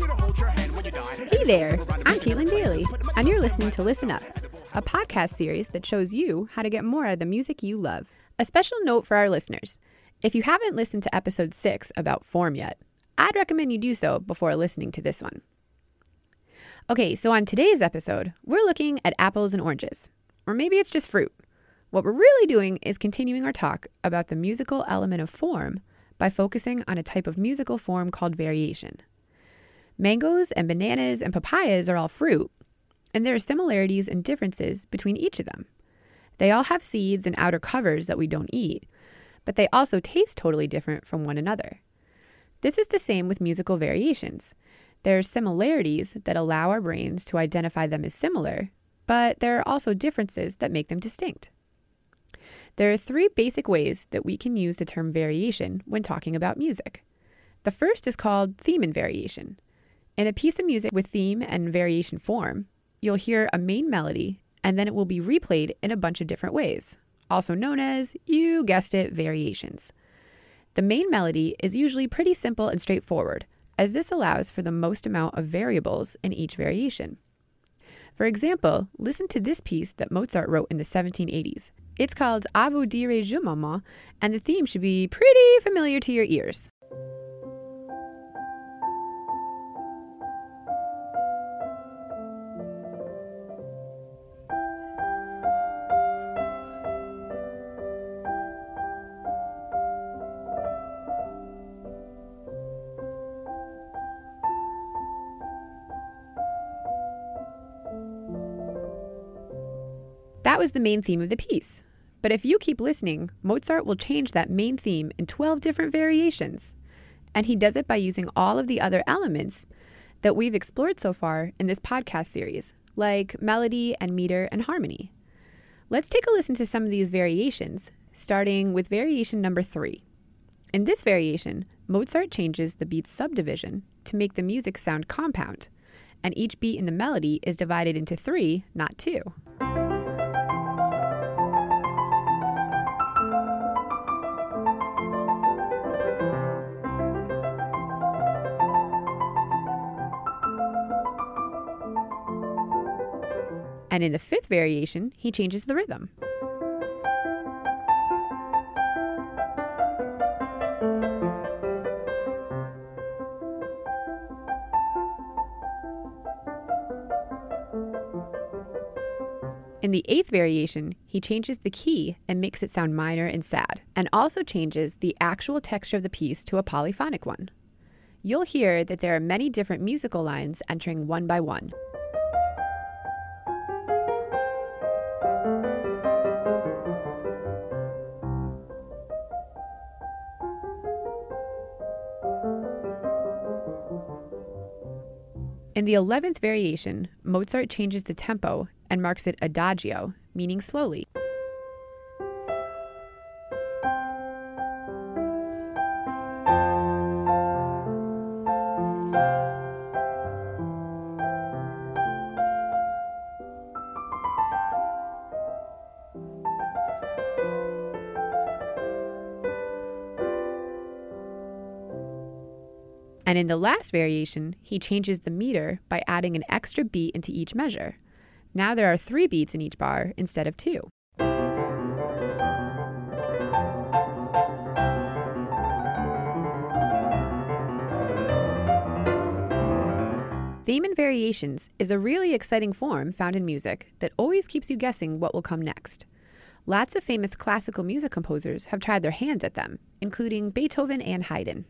Hey there, I'm Caitlin Daly, and you're listening to Listen Up, a podcast series that shows you how to get more out of the music you love. A special note for our listeners if you haven't listened to episode 6 about form yet, I'd recommend you do so before listening to this one. Okay, so on today's episode, we're looking at apples and oranges. Or maybe it's just fruit. What we're really doing is continuing our talk about the musical element of form by focusing on a type of musical form called variation. Mangoes and bananas and papayas are all fruit, and there are similarities and differences between each of them. They all have seeds and outer covers that we don't eat, but they also taste totally different from one another. This is the same with musical variations. There are similarities that allow our brains to identify them as similar, but there are also differences that make them distinct. There are three basic ways that we can use the term variation when talking about music. The first is called theme and variation. In a piece of music with theme and variation form, you'll hear a main melody and then it will be replayed in a bunch of different ways, also known as, you guessed it, variations. The main melody is usually pretty simple and straightforward, as this allows for the most amount of variables in each variation. For example, listen to this piece that Mozart wrote in the 1780s. It's called A vous dire je maman, and the theme should be pretty familiar to your ears. That was the main theme of the piece. But if you keep listening, Mozart will change that main theme in 12 different variations. And he does it by using all of the other elements that we've explored so far in this podcast series, like melody and meter and harmony. Let's take a listen to some of these variations, starting with variation number three. In this variation, Mozart changes the beat's subdivision to make the music sound compound, and each beat in the melody is divided into three, not two. And in the fifth variation, he changes the rhythm. In the eighth variation, he changes the key and makes it sound minor and sad, and also changes the actual texture of the piece to a polyphonic one. You'll hear that there are many different musical lines entering one by one. In the 11th variation, Mozart changes the tempo and marks it adagio, meaning slowly. And in the last variation, he changes the meter by adding an extra beat into each measure. Now there are three beats in each bar instead of two. Theme and variations is a really exciting form found in music that always keeps you guessing what will come next. Lots of famous classical music composers have tried their hands at them, including Beethoven and Haydn.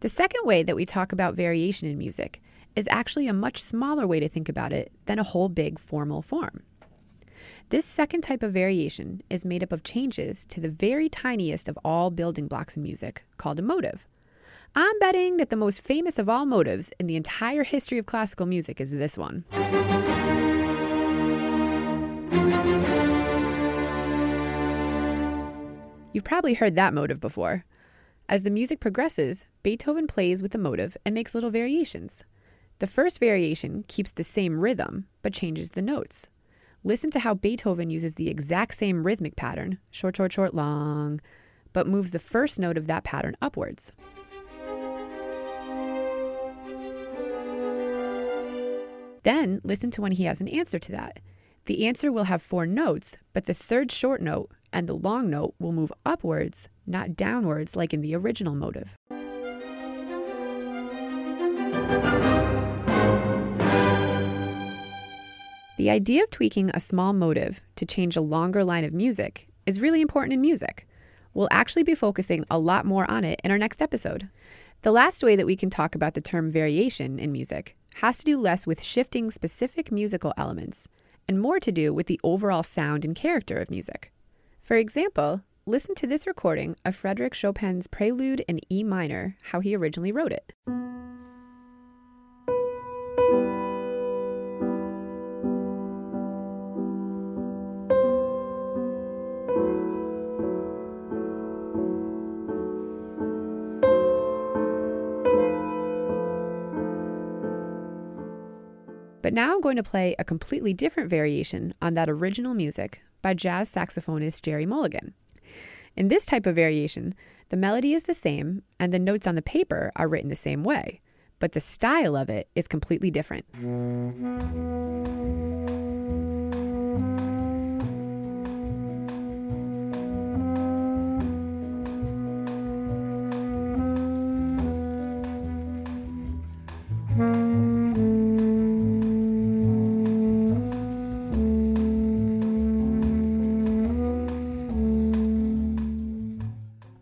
The second way that we talk about variation in music is actually a much smaller way to think about it than a whole big formal form. This second type of variation is made up of changes to the very tiniest of all building blocks in music, called a motive. I'm betting that the most famous of all motives in the entire history of classical music is this one. You've probably heard that motive before. As the music progresses, Beethoven plays with the motive and makes little variations. The first variation keeps the same rhythm but changes the notes. Listen to how Beethoven uses the exact same rhythmic pattern, short, short, short, long, but moves the first note of that pattern upwards. Then listen to when he has an answer to that. The answer will have four notes, but the third short note and the long note will move upwards, not downwards like in the original motive. The idea of tweaking a small motive to change a longer line of music is really important in music. We'll actually be focusing a lot more on it in our next episode. The last way that we can talk about the term variation in music has to do less with shifting specific musical elements and more to do with the overall sound and character of music. For example, listen to this recording of Frédéric Chopin's Prelude in E minor, how he originally wrote it. But now I'm going to play a completely different variation on that original music by jazz saxophonist Gerry Mulligan. In this type of variation, the melody is the same and the notes on the paper are written the same way, but the style of it is completely different.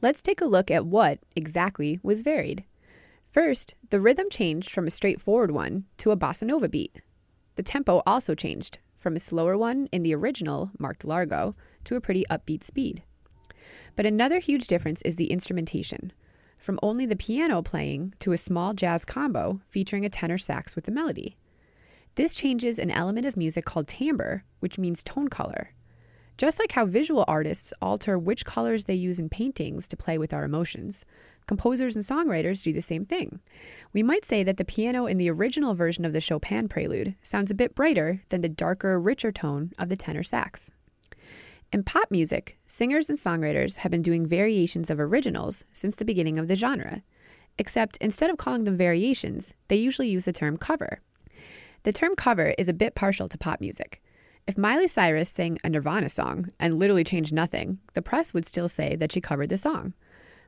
Let's take a look at what exactly was varied. First, the rhythm changed from a straightforward one to a bossa nova beat. The tempo also changed from a slower one in the original, marked largo, to a pretty upbeat speed. But another huge difference is the instrumentation, from only the piano playing to a small jazz combo featuring a tenor sax with the melody. This changes an element of music called timbre, which means tone color. Just like how visual artists alter which colors they use in paintings to play with our emotions, composers and songwriters do the same thing. We might say that the piano in the original version of the Chopin prelude sounds a bit brighter than the darker, richer tone of the tenor sax. In pop music, singers and songwriters have been doing variations of originals since the beginning of the genre, except instead of calling them variations, they usually use the term cover. The term cover is a bit partial to pop music. If Miley Cyrus sang a Nirvana song and literally changed nothing, the press would still say that she covered the song.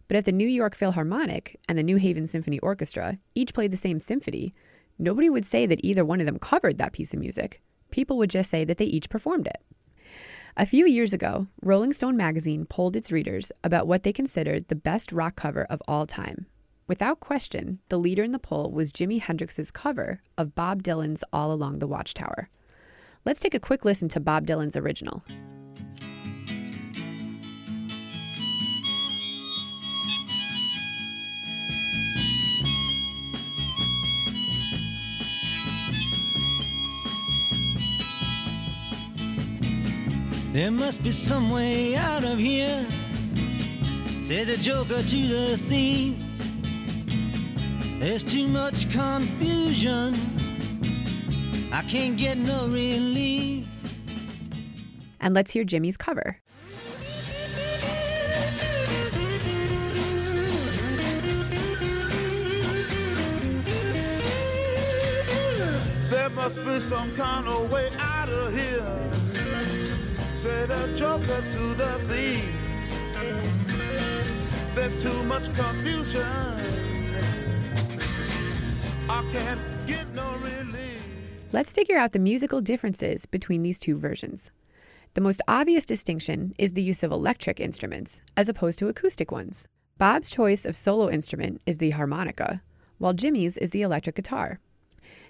But if the New York Philharmonic and the New Haven Symphony Orchestra each played the same symphony, nobody would say that either one of them covered that piece of music. People would just say that they each performed it. A few years ago, Rolling Stone magazine polled its readers about what they considered the best rock cover of all time. Without question, the leader in the poll was Jimi Hendrix's cover of Bob Dylan's All Along the Watchtower. Let's take a quick listen to Bob Dylan's original. There must be some way out of here, said the joker to the thief. There's too much confusion. I can't get no relief. And let's hear Jimi's cover. There must be some kind of way out of here. Say the joker to the thief. There's too much confusion. I can't get no relief. Let's figure out the musical differences between these two versions. The most obvious distinction is the use of electric instruments as opposed to acoustic ones. Bob's choice of solo instrument is the harmonica, while Jimi's is the electric guitar.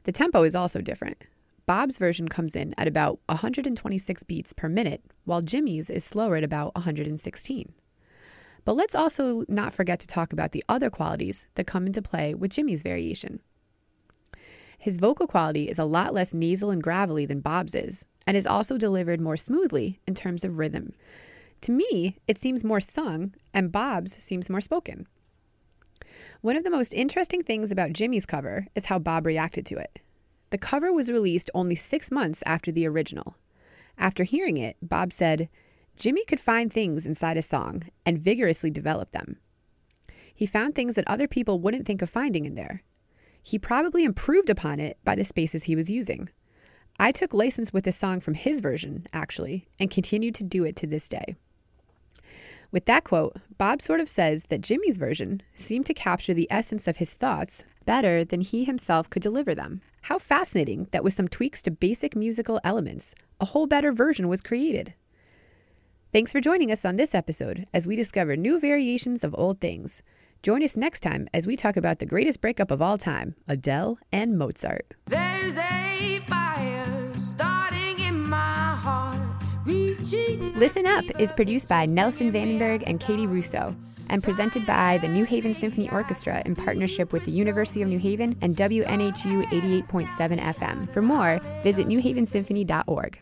The tempo is also different. Bob's version comes in at about 126 beats per minute, while Jimi's is slower at about 116. But let's also not forget to talk about the other qualities that come into play with Jimi's variation. His vocal quality is a lot less nasal and gravelly than Bob's is, and is also delivered more smoothly in terms of rhythm. To me, it seems more sung, and Bob's seems more spoken. One of the most interesting things about Jimi's cover is how Bob reacted to it. The cover was released only six months after the original. After hearing it, Bob said, Jimi could find things inside a song and vigorously develop them. He found things that other people wouldn't think of finding in there. He probably improved upon it by the spaces he was using. I took license with this song from his version, actually, and continue to do it to this day. With that quote, Bob sort of says that Jimi's version seemed to capture the essence of his thoughts better than he himself could deliver them. How fascinating that with some tweaks to basic musical elements, a whole better version was created. Thanks for joining us on this episode as we discover new variations of old things. Join us next time as we talk about the greatest breakup of all time, Adele and Mozart. There's a fire starting in my heart. Listen Up is produced by Nelson Vandenberg and Katie Russo and presented by the New Haven Symphony Orchestra in partnership with the University of New Haven and WNHU 88.7 FM. For more, visit newhavensymphony.org.